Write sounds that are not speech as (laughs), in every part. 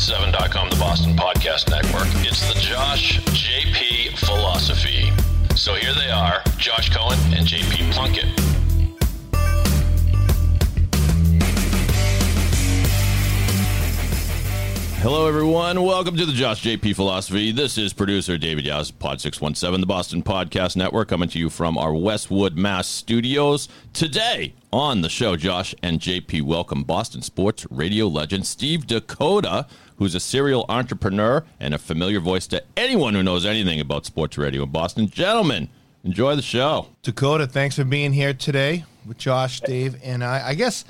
Pod617.com, the Boston Podcast Network. It's the Josh JP philosophy. So here they are Josh Cohen and JP Plunkett. Hello, everyone. Welcome to the Josh JP Philosophy. This is producer David Yaz, Pod 617, the Boston Podcast Network, coming to you from our Westwood, Mass studios. Today on the show, Josh and JP welcome Boston sports radio legend Steve Dakota, who's a serial entrepreneur and a familiar voice to anyone who knows anything about sports radio in Boston. Gentlemen, enjoy the show. Dakota, thanks for being here today with Josh, Dave, and I. I guess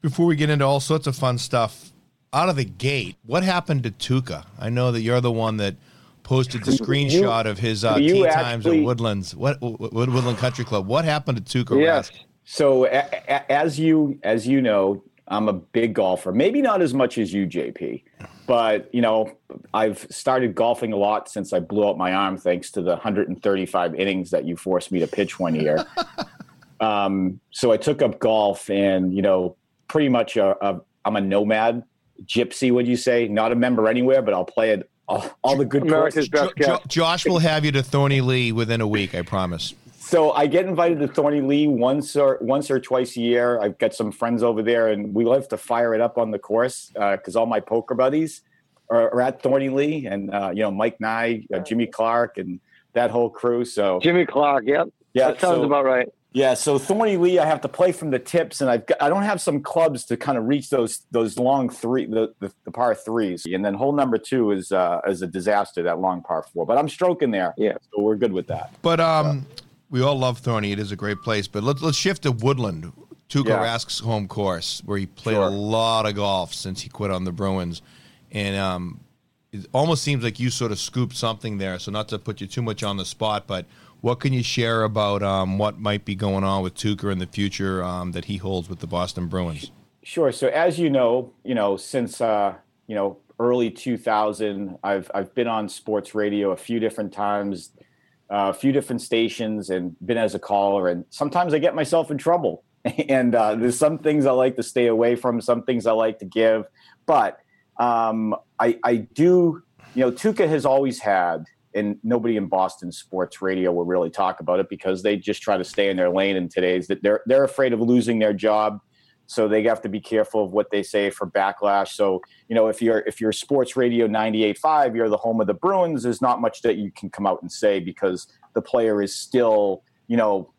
before we get into all sorts of fun stuff, out of the gate, what happened to Tuukka? I know that you're the one that posted the (laughs) screenshot of his uh, tea actually- times at Woodlands. What Wood- Woodland Country Club? What happened to Tuukka Yes. Rask? So a, a, as you as you know, I'm a big golfer. Maybe not as much as you, JP, but you know, I've started golfing a lot since I blew out my arm, thanks to the 135 innings that you forced me to pitch one year. (laughs) um, so I took up golf, and you know, pretty much a, a, I'm a nomad, gypsy. Would you say? Not a member anywhere, but I'll play it all, all the good America's courses. best Jo- guest. Josh will have you to Thorny Lea within a week, I promise. So I get invited to Thorny Lea once or once or twice a year. I've got some friends over there, and we love to fire it up on the course because all my poker buddies are, are at Thorny Lea, and uh, you know Mike Nye, uh, Jimmy Clark, and that whole crew. So Jimmy Clark. Yep. yeah, that sounds so- about right. yeah. So Thorny Lea, I have to play from the tips, and I've got, I don't have some clubs to kind of reach those those long three the, the, the par threes, and then hole number two is uh, is a disaster that long par four. But I'm stroking there, Yeah. So we're good with that. But um, we all love Thorny. It is a great place. But let's let's shift to Woodland, Tuukka Yeah. Rask's home course, where he played Sure. a lot of golf since he quit on the Bruins, and um, it almost seems like you sort of scooped something there. So not to put you too much on the spot, but what can you share about um, what might be going on with Tuukka in the future um, that he holds with the Boston Bruins? Sure. So as you know, you know, since uh, you know, early 2000, I've I've been on sports radio a few different times, a few different stations, and been as a caller. And sometimes I get myself in trouble. (laughs) And uh, there's some things I like to stay away from, some things I like to give. But um, I I do, you know, Tuukka has always had. And nobody in Boston sports radio will really talk about it because they just try to stay in their lane. In today's that they're they're afraid of losing their job so they have to be careful of what they say for backlash. So you know if you're if you're sports radio 98.5 you're the home of the bruins there's not much that you can come out and say because the player is still you know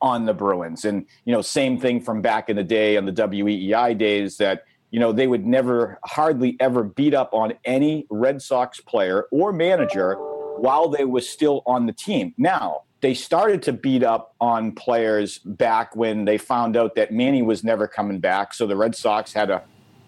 on the bruins. And you know same thing from back in the day on the weei days that you know they would never hardly ever beat up on any red sox player or manager while they were still on the team. Now they started to beat up on players back when they found out that Manny was never coming back. So the Red Sox had to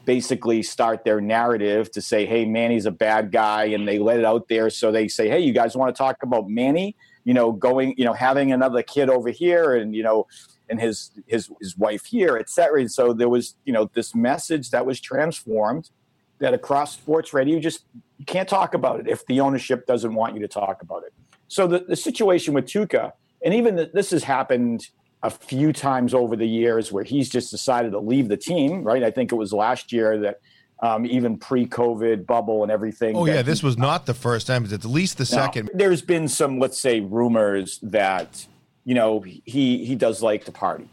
basically start their narrative to say, hey, Manny's a bad guy. And they let it out there. So they say, hey, you guys want to talk about Manny? You know, going, you know, having another kid over here and, you know, and his his his wife here, et cetera. And so there was, you know, this message that was transformed that across sports radio, you just you can't talk about it if the ownership doesn't want you to talk about it. So the, the situation with Tuukka, and even th- this has happened a few times over the years where he's just decided to leave the team, right? I think it was last year that um, even pre-COVID bubble and everything. Oh yeah, he- this was not the first time. It's at least the second. There's been some, let's say, rumors that you know he he does like to party,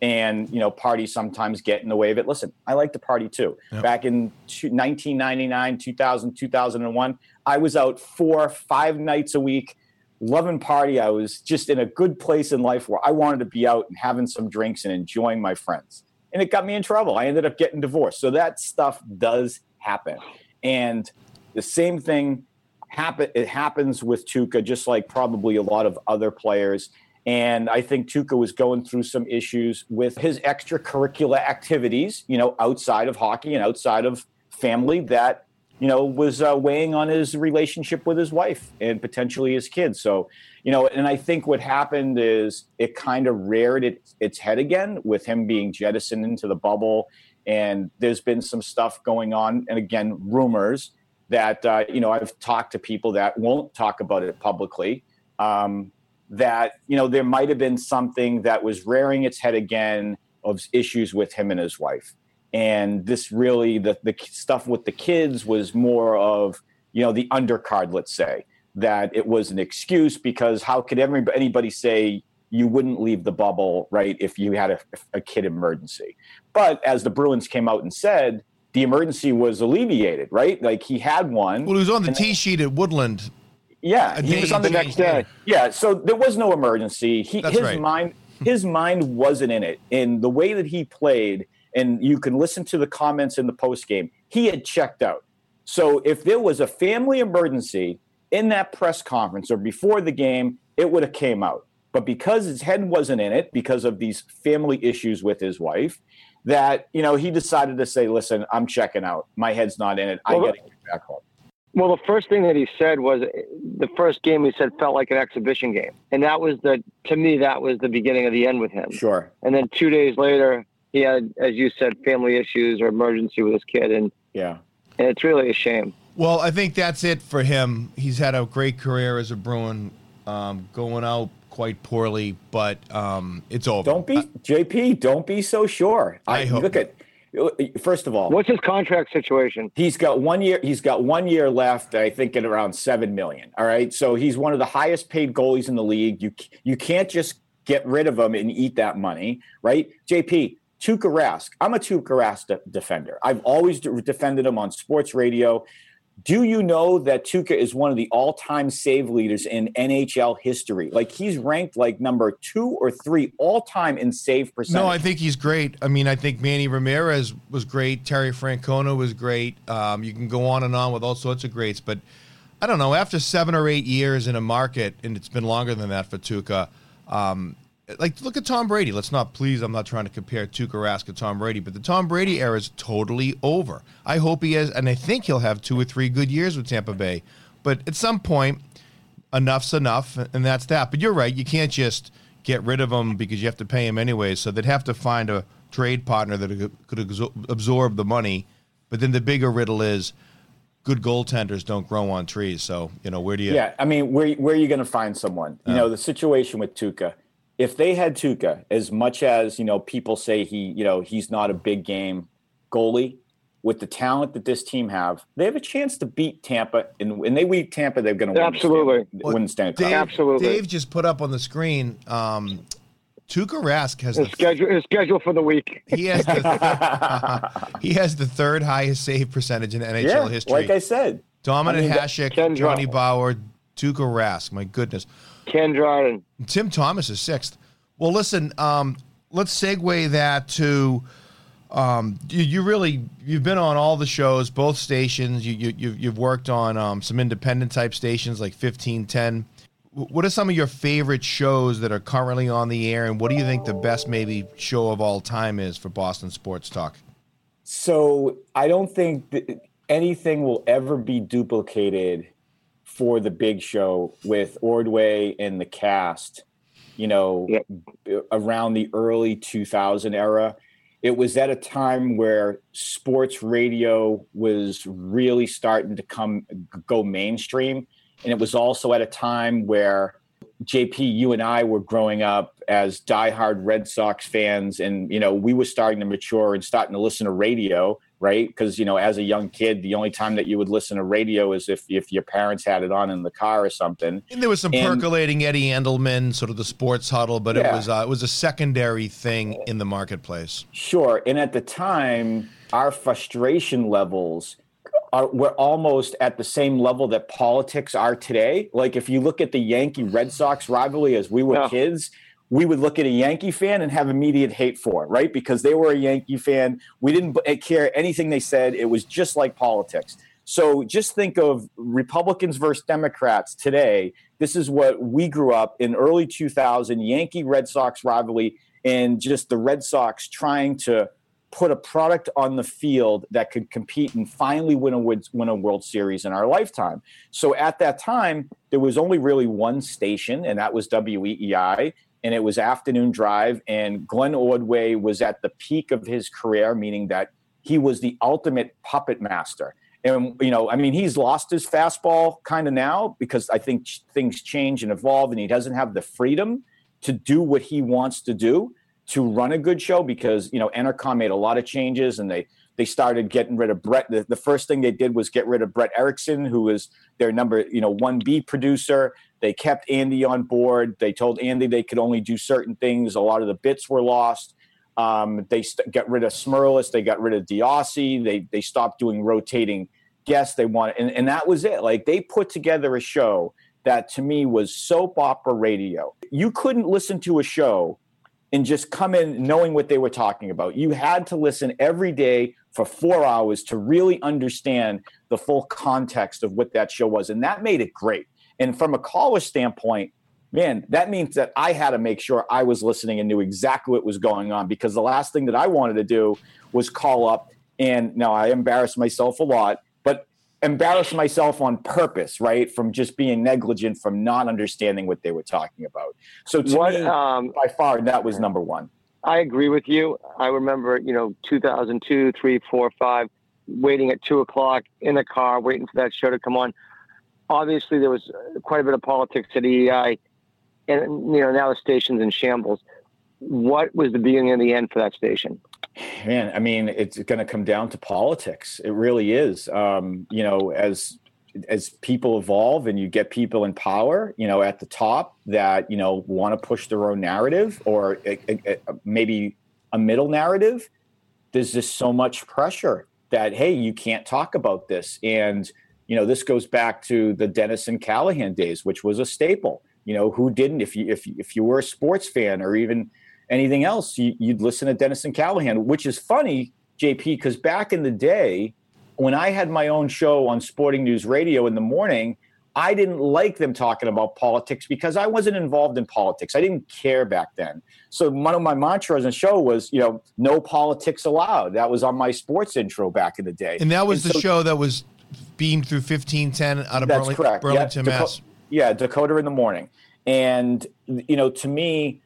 and you know parties sometimes get in the way of it. Listen, I like to party too. Yep. Back in two- 1999, 2000, 2001, I was out four, five nights a week, loving party. I was just in a good place in life where I wanted to be out and having some drinks and enjoying my friends. And it got me in trouble. I ended up getting divorced. So that stuff does happen. And the same thing happen it happens with Tuukka, just like probably a lot of other players. And I think Tuukka was going through some issues with his extracurricular activities, you know, outside of hockey and outside of family that, you know, was uh, weighing on his relationship with his wife and potentially his kids. So, you know, and I think what happened is it kind of reared it, its head again with him being jettisoned into the bubble. And there's been some stuff going on. And again, rumors that, uh, you know, I've talked to people that won't talk about it publicly. Um, that you know there might have been something that was rearing its head again of issues with him and his wife and this really the the stuff with the kids was more of you know the undercard, let's say that it was an excuse because how could everybody, anybody say you wouldn't leave the bubble, right, if you had a, a kid emergency? But as the Bruins came out and said, the emergency was alleviated, right? Like he had one. Well, he was on the tee sheet at Woodland. Yeah, he was on the next day. Yeah, so there was no emergency. He, his right. mind, his mind wasn't in it. In the way that he played, and you can listen to the comments in the post game. He had checked out. So if there was a family emergency in that press conference or before the game, it would have came out. But because his head wasn't in it, because of these family issues with his wife, that you know he decided to say, "Listen, I'm checking out. My head's not in it. I Well, got to get back home." Well, the first thing that he said was the first game he said felt like an exhibition game, and that was the to me that was the beginning of the end with him. Sure. And then two days later, he had, as you said, family issues or emergency with his kid, and, Yeah. and it's really a shame. Well, I think that's it for him. He's had a great career as a Bruin, um, going out quite poorly, but um, it's over. Don't be JP. Don't be so sure. I hope- look at. First of all, What's his contract situation? he's got one year. He's got one year left. I think at around seven million. All right. So he's one of the highest paid goalies in the league. You you can't just get rid of him and eat that money, right? JP. Tuukka Rask. I'm a Tuukka Rask de- defender. I've always de- defended him on sports radio. Do you know that Tuukka is one of the all-time save leaders in NHL history? Like he's ranked like number two or three all-time in save percentage. No, I think he's great. I mean, I think Manny Ramirez was great. Terry Francona was great. Um, you can go on and on with all sorts of greats, but I don't know. After seven or eight years in a market, and it's been longer than that for Tuukka, um, like look at Tom Brady. Let's not please. I'm not trying to compare Tuukka Rask to Tom Brady, but the Tom Brady era is totally over. I hope he has, and I think he'll have two or three good years with Tampa Bay. But at some point, enough's enough, and that's that. But you're right. You can't just get rid of him because you have to pay him anyway. So they'd have to find a trade partner that could absorb the money. But then the bigger riddle is good goaltenders don't grow on trees. So, you know, where do you. Yeah, I mean, where where are you going to find someone? You know, the situation with Tuukka. If they had Tuukka, as much as you know, people say he, you know, he's not a big game goalie. With the talent that this team have, they have a chance to beat Tampa, and when they beat Tampa, they're going to win. the Absolutely. Stanley- win the Stanley Cup. Dave, Absolutely. Dave just put up on the screen. Um, Tuukka Rask has His the schedule, his schedule for the week. he has the (laughs) (laughs) he has the third highest save percentage in NHL yeah, history. like I said, Dominant I mean, Hasek, Johnny Bower, Tuukka Rask. My goodness. Ken Dryden. Tim Thomas is sixth. Well, listen, um, let's segue that to um, you, you really you've been on all the shows, both stations. You, you you've, you've worked on um, some independent type stations like fifteen ten. What are some of your favorite shows that are currently on the air, and what do you think the best maybe show of all time is for Boston Sports Talk? So I don't think that anything will ever be duplicated for the big show with Ordway and the cast. You know, Yep. b- around the early 2000 era, it was at a time where sports radio was really starting to come go mainstream, and it was also at a time where JP, you and I were growing up as diehard Red Sox fans, and you know we were starting to mature and starting to listen to radio, right? Because you know, as a young kid, the only time that you would listen to radio is if if your parents had it on in the car or something. And there was some And- percolating Eddie Andelman, sort of the sports huddle, but it was uh, it was a secondary thing in the marketplace. Sure, and at the time, our frustration levels are were almost at the same level that politics are today. Like if you look at the Yankee Red Sox rivalry as we were Yeah. kids, we would look at a Yankee fan and have immediate hate for it, right? Because they were a Yankee fan. We didn't eh, care anything they said. It was just like politics. So just think of Republicans versus Democrats today. This is what we grew up in early 2000 Yankee Red Sox rivalry and just the Red Sox trying to put a product on the field that could compete and finally win a win a World Series in our lifetime. So at that time, there was only really one station, and that was WEEI, and it was afternoon drive. And Glenn Ordway was at the peak of his career, meaning that he was the ultimate puppet master. And you know, I mean, he's lost his fastball kind of now because I think things change and evolve, and he doesn't have the freedom to do what he wants to do. to run a good show because you know Entercom made a lot of changes and they they started getting rid of Brett. The, the first thing they did was get rid of Brett Erickson, who was their number you know one B producer. They kept Andy on board. They told Andy they could only do certain things. A lot of the bits were lost. Um, they st- got rid of Smerlas. They got rid of DeOssie. They they stopped doing rotating guests. They wanted, and, and that was it. Like they put together a show that to me was soap opera radio. You couldn't listen to a show and just come in knowing what they were talking about. You had to listen every day for four hours to really understand the full context of what that show was. And that made it great. And from a caller standpoint, man, that means that I had to make sure I was listening and knew exactly what was going on because the last thing that I wanted to do was call up and now I embarrassed myself a lot, embarrass myself on purpose, right? From just being negligent, from not understanding what they were talking about. So to What, me, um, by far, that was number one. I agree with you. I remember, you know, 2002, three, four, five, waiting at two o'clock in the car, waiting for that show to come on. Obviously, there was quite a bit of politics at EI, and you know now the station's in shambles. What was the beginning and the end for that station? Man, I mean, it's going to come down to politics. It really is. Um, you know, as as people evolve and you get people in power, you know, at the top that you know want to push their own narrative or a, a, a- maybe a middle narrative. There's just so much pressure that hey, you can't talk about this, and you know, this goes back to the Dennis and Callahan days, which was a staple. You know, who didn't? If you if if you were a sports fan or even anything else, you, you'd listen to Dennis and Callahan, which is funny, JP, because back in the day, when I had my own show on Sporting News Radio in the morning, I didn't like them talking about politics because I wasn't involved in politics. I didn't care back then. So one of my mantras on the show was, you know, no politics allowed. That was on my sports intro back in the day. And that was And the so- show that was beamed through 1510 out of Burlington, correct. Yeah, Burlington Daco- Mass. yeah, Dakota in the morning. And you know, to me,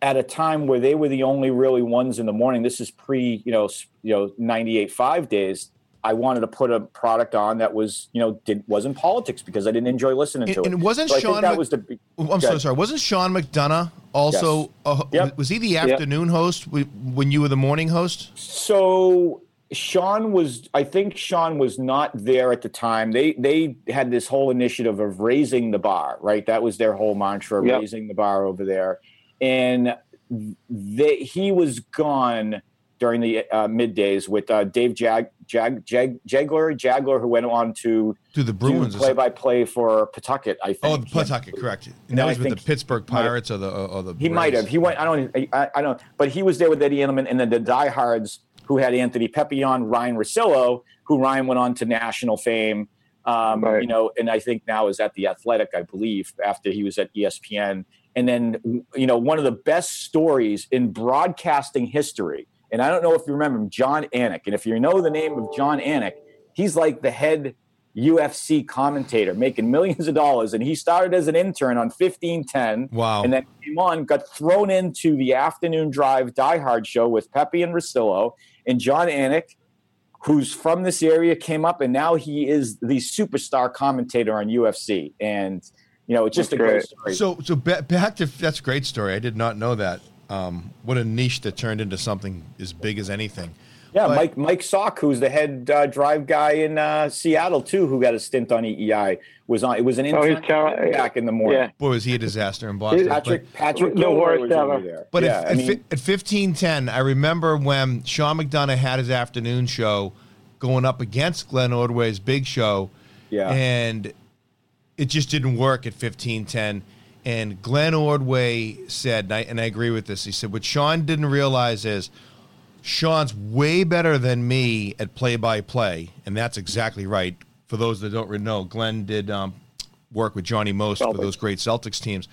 at a time where they were the only really ones in the morning, this is pre, you know, you know, 98 5 days. I wanted to put a product on that was, you know, did wasn't politics because I didn't enjoy listening And, to it. and it. wasn't So Sean? that Mc- was the Oh, I'm so sorry. Wasn't Sean McDonough also? Yes. A, Yep. Was he the afternoon host when you were the morning host? So Sean was I think Sean was not there at the time. They they had this whole initiative of raising the bar, right? That was their whole mantra, Yep. raising the bar over there. And they, he was gone during the uh, middays with uh, Dave Jag, Jag, Jag, Jageler, Jageler, who went on to To the Bruins. play by play for Pawtucket, I think. Oh, the Pawtucket, correct. And And that I was with the Pittsburgh Pirates or the or the. He might have. He went. I don't. I, I don't. But he was there with Eddie Andelman, and then the diehards who had Anthony Pepe on, Ryan Russillo, who Ryan went on to national fame. Um, Right. You know, and I think now is at the Athletic, I believe, after he was at ESPN. And then, you know, one of the best stories in broadcasting history. And I don't know if you remember him, Jon Anik. And if you know the name of Jon Anik, he's like the head UFC commentator, making millions of dollars. And he started as an intern on 1510 Wow. and then came on, got thrown into the afternoon drive Die Hard show with Pepe and Russillo and Jon Anik, who's from this area, came up, and now he is the superstar commentator on UFC. And you know, it's just That's a great great. story. So so ba- back to that's a great story. I did not know that. Um, what a niche that turned into something as big as anything. yeah, but- Mike Mike Salk, who's the head uh, drive guy in uh, Seattle too, who got a stint on EEI, was on. It was an Oh, he's intern ter- back in the morning. Yeah. Boy, was he a disaster in Boston. But, Patrick Patrick The Gilroy worst over ever. there. but yeah, at, I mean, fi- at fifteen ten, I remember when Sean McDonough had his afternoon show going up against Glenn Ordway's big show. Yeah. And it just didn't work at fifteen ten. And Glenn Ordway said, and I, and I agree with this. He said, what Sean didn't realize is Sean's way better than me at play by play, and that's exactly right. For those that don't really know, Glenn did um, work with Johnny Most for those great Celtics teams.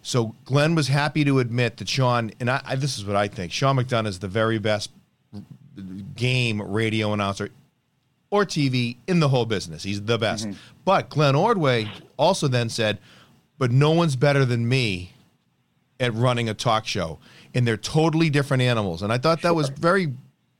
So Glenn was happy to admit that Sean, and I, I, this is what I think: Sean McDonough is the very best game radio announcer or TV in the whole business. He's the best. But Glenn Ordway also then said, "But no one's better than me at running a talk show, and they're totally different animals." And I thought that was very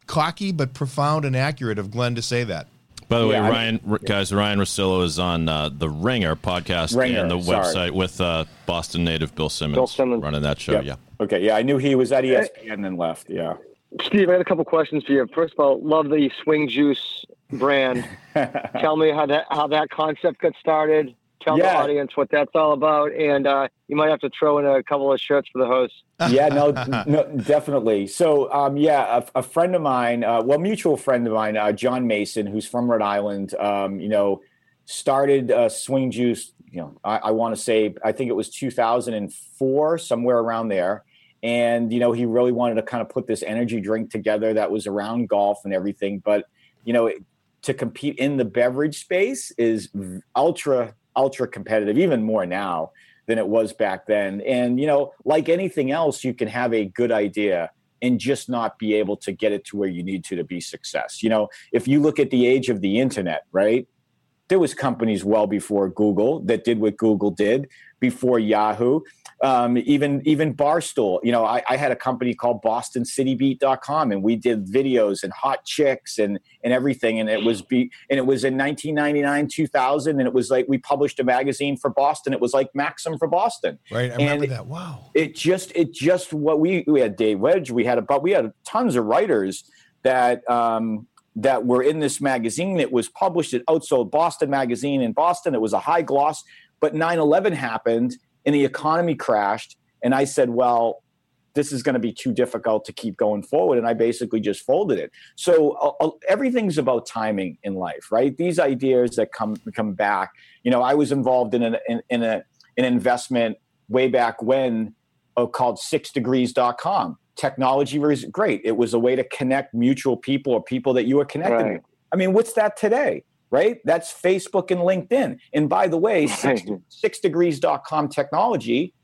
cocky but profound and accurate of Glenn to say that. By the way, Yeah, I- Ryan, r- guys, Ryan Russillo is on uh, the Ringer podcast Ringer, and the sorry. website with uh, Boston native Bill Simmons, Bill Simmons. running that show. Yep. Yeah. Okay, yeah, I knew he was at ESPN and then left. Yeah. Steve, I got a couple questions for you. First of all, love the Swing Juice brand. (laughs) Tell me how that how that concept got started. Tell Yeah. the audience what that's all about, and uh, you might have to throw in a couple of shirts for the host. (laughs) yeah, no, (laughs) no, definitely. So, um, yeah, a, a friend of mine, uh, well, mutual friend of mine, uh, John Mason, who's from Rhode Island, um, you know, started uh, Swing Juice. You know, I, I want to say, I think it was 2004, somewhere around there. And you know, he really wanted to kind of put this energy drink together that was around golf and everything. But you know, to compete in the beverage space is ultra, ultra competitive, even more now than it was back then. And, you know, like anything else, you can have a good idea and just not be able to get it to where you need to to be success. You know, if you look at the age of the internet, right? There was companies well before Google that did what Google did before Yahoo. Um, even even Barstool, you know, I, I had a company called BostonCityBeat.com, and we did videos and hot chicks and and everything. And it was be and it was in 1999, 2000, and it was like we published a magazine for Boston. It was like Maxim for Boston. Right. I And- remember that. Wow. It just it just what we we had Dave Wedge, we had about we had tons of writers that um, that were in this magazine. It was published. It outsold Boston Magazine in Boston. It was a high gloss. But 9/11 happened and the economy crashed. And I said, well, this is going to be too difficult to keep going forward. And I basically just folded it. So uh, uh, everything's about timing in life, right? These ideas that come come back. You know, I was involved in an in, in a an investment way back when uh, called sixdegrees.com. Technology was great. It was a way to connect mutual people or people that you were connected Right. with. I mean, what's that today? Right? That's Facebook and LinkedIn. And by the way, six, sixdegrees.com technology,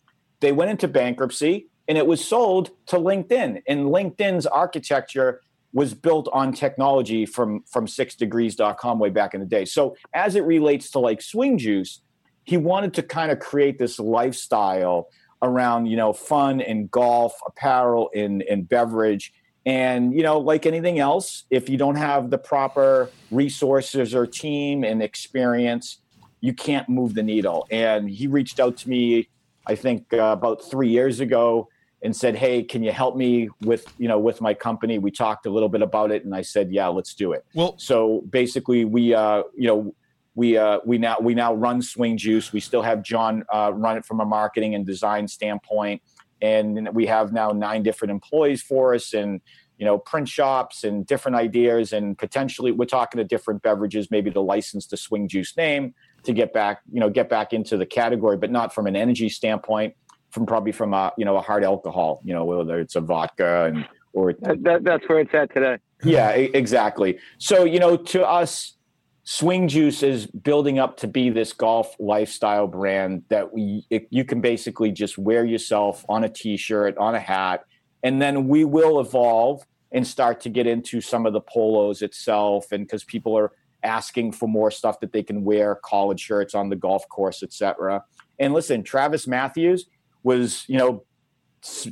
they went into bankruptcy and it was sold to LinkedIn. And LinkedIn's architecture was built on technology from from sixdegrees.com way back in the day. So as it relates to like swing juice, he wanted to kind of create this lifestyle around, you know, fun and golf, apparel and, and beverage. And, you know, like anything else, if you don't have the proper resources or team and experience, you can't move the needle. And he reached out to me, I think uh, about three years ago and said, "Hey, can you help me with you know with my company?" We talked a little bit about it, and I said, "Yeah, let's do it." Well, So basically, we uh, you know we uh, we now we now run Swing Juice. We still have John uh, run it from a marketing and design standpoint, and we have now nine different employees for us, and you know print shops and different ideas, and potentially we're talking to different beverages, maybe to license the Swing Juice name to get back you know get back into the category, but not from an energy standpoint, from probably from a you know a hard alcohol, you know whether it's a vodka and or That, that, that's where it's at today. yeah, exactly. So, you know, to us, Swing Juice is building up to be this golf lifestyle brand that we it, you can basically just wear yourself on a t-shirt, on a hat, and then we will evolve and start to get into some of the polos itself and because people are asking for more stuff that they can wear, college shirts on the golf course, etc. And listen, Travis Matthews was, you know,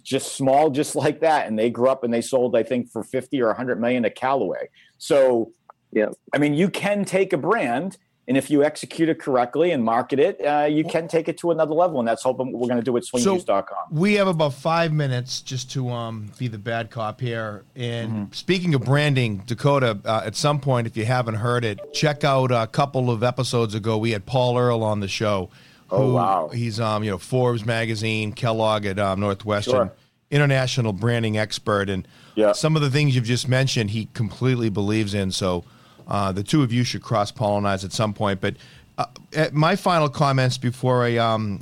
just small, just like that. And they grew up and they sold, I think, for 50 or 100 million at Callaway. So, Yeah. I mean, you can take a brand, and if you execute it correctly and market it, uh, you can take it to another level. And that's hoping we're going to do with swingjuice.com. We have about five minutes just to um, be the bad cop here. And speaking of branding, Dakota, uh, at some point, if you haven't heard it, check out a couple of episodes ago. We had Paul Earl on the show. Oh, wow. He's um, you know Forbes magazine, Kellogg at um, Northwestern, Sure. international branding expert, and Yeah. some of the things you've just mentioned, he completely believes in. So uh, the two of you should cross pollinize at some point. But uh, at my final comments before I um,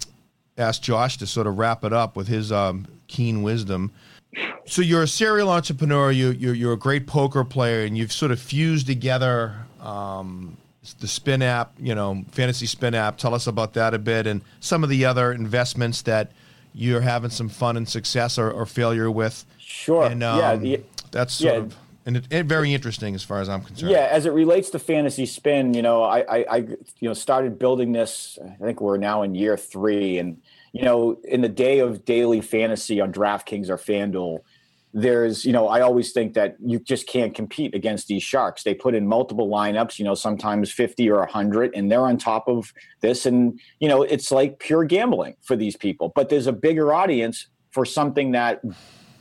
ask Josh to sort of wrap it up with his um, keen wisdom. So you're a serial entrepreneur. You, you're, you're a great poker player, and you've sort of fused together um, the spin app, you know, fantasy spin app. Tell us about that a bit, and some of the other investments that you're having some fun and success or, or failure with. Sure. And yeah. um, the- that's sort yeah. of and it, it very interesting as far as I'm concerned. Yeah, as it relates to fantasy spin, you know, I, I, I, you know, started building this. I think we're now in year three, and you know, in the day of daily fantasy on DraftKings or FanDuel, there's, you know, I always think that you just can't compete against these sharks. They put in multiple lineups, you know, sometimes fifty or hundred, and they're on top of this, and you know, it's like pure gambling for these people. But there's a bigger audience for something that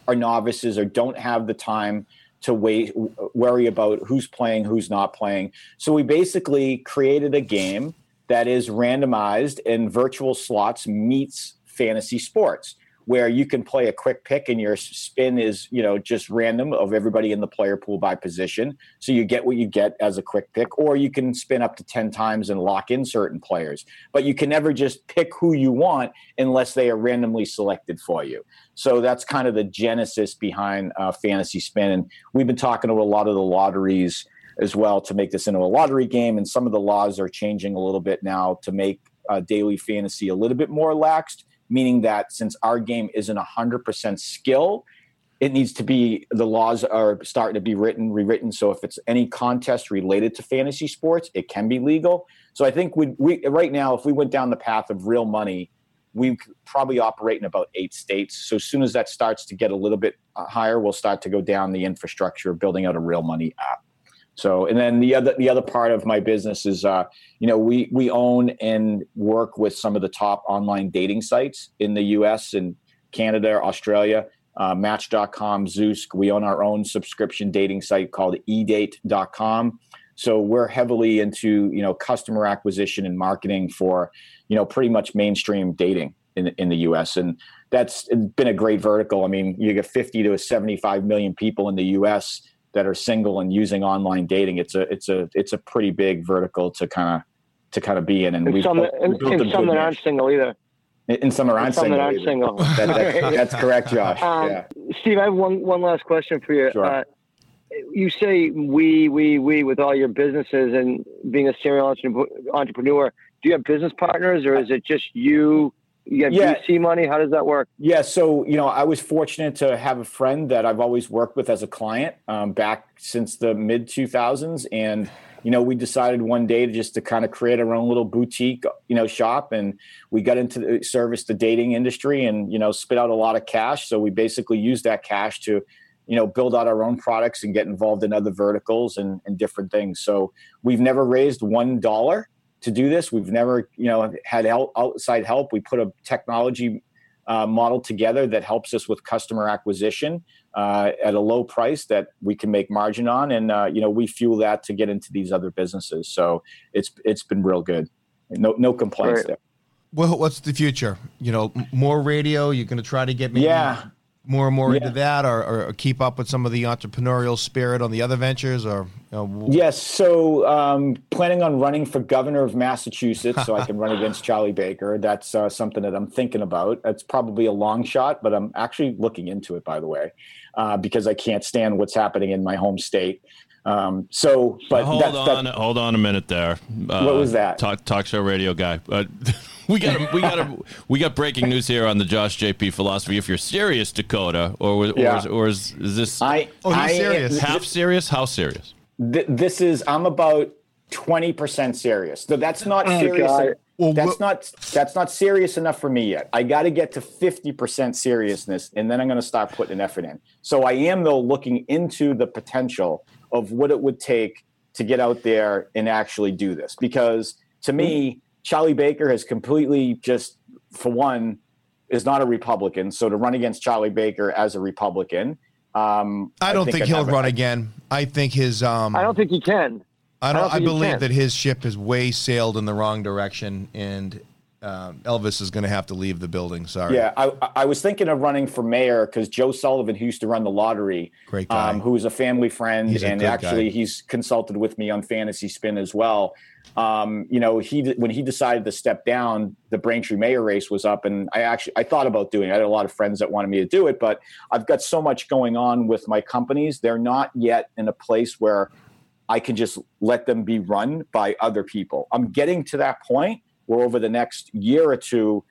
are novices or don't have the time to wait worry about who's playing who's not playing. So we basically created a game that is randomized and virtual slots meets fantasy sports where you can play a quick pick and your spin is you know just random of everybody in the player pool by position. So you get what you get as a quick pick or you can spin up to 10 times and lock in certain players. But you can never just pick who you want unless they are randomly selected for you. So that's kind of the genesis behind uh, fantasy spin. And we've been talking to a lot of the lotteries as well to make this into a lottery game. And some of the laws are changing a little bit now to make uh, daily fantasy a little bit more laxed meaning that since our game isn't 100% skill, it needs to be the laws are starting to be written rewritten. So if it's any contest related to fantasy sports it can be legal. So i think we, we right now if we went down the path of real money we probably operate in about eight states. So as soon as that starts to get a little bit uh, higher we'll start to go down the infrastructure of building out a real money app so, and then the other the other part of my business is, uh, you know, we we own and work with some of the top online dating sites in the U.S. and Canada, Australia. Uh, Match.com, Zoosk. We own our own subscription dating site called eDate.com. So we're heavily into you know customer acquisition and marketing for you know pretty much mainstream dating in in the U.S. and that's been a great vertical. I mean, you get 50 to 75 million people in the U.S that are single and using online dating. It's a it's a it's a pretty big vertical to kind of to kind of be in. And, and some, built, and, and some that aren't single either. And some are aren't some single. That aren't single. That, that's, that's, correct, Josh. Um, yeah. Steve, I have one one last question for you. Sure. Uh, you say we we we with all your businesses and being a serial entrepreneur. Do you have business partners, or is it just you you get yeah. VC money? How does that work? Yeah, so you know, I was fortunate to have a friend that I've always worked with as a client um, back since the mid 2000s, and you know, we decided one day to just to kind of create our own little boutique, you know, shop, and we got into the service the dating industry, and you know, spit out a lot of cash. So we basically used that cash to you know build out our own products and get involved in other verticals and, and different things so we've never raised one dollar to do this. We've never, you know, had outside help. We put a technology uh, model together that helps us with customer acquisition uh, at a low price that we can make margin on, and uh, you know, we fuel that to get into these other businesses. So it's it's been real good. No no complaints right. there. Well, what's the future? You know, more radio. You're going to try to get maybe yeah more and more yeah. into that or, or, keep up with some of the entrepreneurial spirit on the other ventures or you know, yes so um, planning on running for governor of massachusetts so i can run (laughs) against charlie baker that's uh, something that i'm thinking about. It's probably a long shot but i'm actually looking into it by the way uh, because i can't stand what's happening in my home state um, so, but hold that's, on, that's, hold on a minute there. Uh, what was that? Talk talk show radio guy. Uh, (laughs) we got a, we got a, we got breaking news here on the Josh JP philosophy. If you're serious, Dakota, or or, yeah. is, or is, is this? I oh, he's I, serious. Half serious? How serious? Th- this is. I'm about twenty percent serious. So that's not oh, serious. Well, that's not that's not serious enough for me yet. I got to get to fifty percent seriousness, and then I'm going to start putting an effort in. So I am though looking into the potential of what it would take to get out there and actually do this, because to me, Charlie Baker has completely just, for one, is not a Republican. So to run against Charlie Baker as a Republican, um, I don't I think, think he'll run again. I think his. Um, I don't think he can. I don't. I, don't I believe that his ship has way sailed in the wrong direction, and uh, Elvis is going to have to leave the building. Sorry. Yeah, I, I was thinking of running for mayor because Joe Sullivan, who used to run the lottery, great guy, um, who is a family friend, he's and actually guy. he's consulted with me on Fantasy Spin as well. Um, you know, he when he decided to step down, the Braintree mayor race was up, and I actually I thought about doing. it. I had a lot of friends that wanted me to do it, but I've got so much going on with my companies; they're not yet in a place where I can just let them be run by other people. I'm getting to that point where over the next year or two,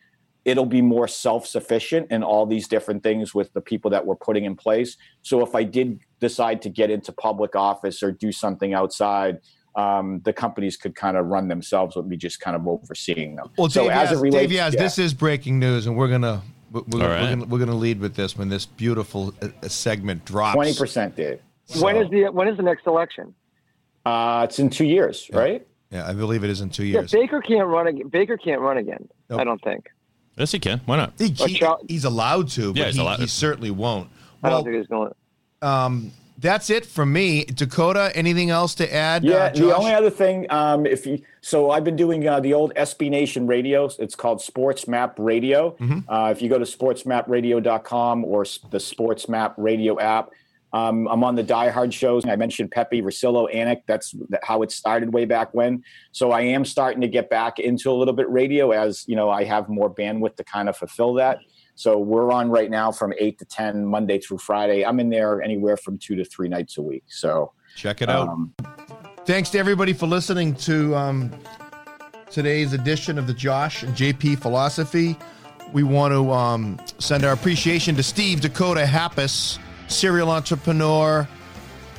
it'll be more self-sufficient in all these different things with the people that we're putting in place. So if I did decide to get into public office or do something outside, um, the companies could kind of run themselves with me just kind of overseeing them. Well, so Dave, as it relates, Dave, yes, yeah. this is breaking news, and we're gonna we're, we're, right. we're, gonna, we're gonna lead with this when this beautiful uh, uh segment drops. Twenty percent, Dave. So. When is the when is the next election? Uh, it's in two years, yeah. right? Yeah, I believe it is in two years. Yeah, Baker can't run again. Baker can't run again. Nope. I don't think. Yes, he can. Why not? He, he- Char- he's allowed to, but Yeah, he, allowed- he certainly won't. I Well, don't think he's going. that's it from me. Dakota, anything else to add? Yeah, uh, the only other thing, um, if you, so I've been doing uh, the old SB Nation radio. It's called Sports Map Radio. Uh, if you go to sportsmapradio.com or the Sports Map Radio app, um, I'm on the Die Hard shows. I mentioned Pepe, Russillo, Anik. That's how it started way back when. So I am starting to get back into a little bit radio as you know I have more bandwidth to kind of fulfill that. So we're on right now from eight to ten Monday through Friday. I'm in there anywhere from two to three nights a week. So Check it out. um, Thanks to everybody for listening to um, today's edition of the Josh and JP Philosophy. We want to um, send our appreciation to Steve Dakota Happis, serial entrepreneur,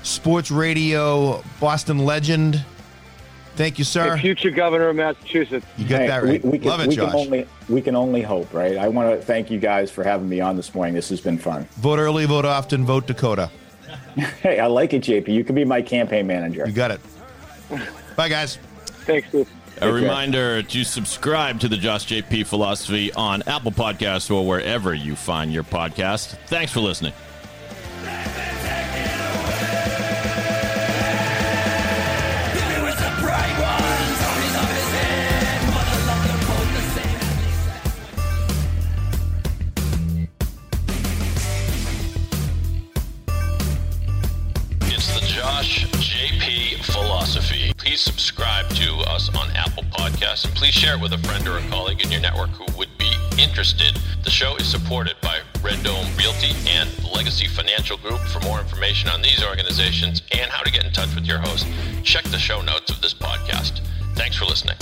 sports radio, Boston legend. Thank you, sir. The future governor of Massachusetts. You got Hey, that right. We, we can, Love it, we Josh. Can only, we can only hope, right? I want to thank you guys for having me on this morning. This has been fun. vote early, vote often, vote Dakota. (laughs) Hey, I like it, JP. You can be my campaign manager. You got it. Bye, guys. Thanks, Steve. A care. reminder to subscribe to the Josh JP Philosophy on Apple Podcasts or wherever you find your podcast. Thanks for listening. Us on Apple Podcasts and please share it with a friend or a colleague in your network who would be interested. The show is supported by Red Dome Realty and Legacy Financial Group. For more information on these organizations and how to get in touch with your host, check the show notes of this podcast. Thanks for listening.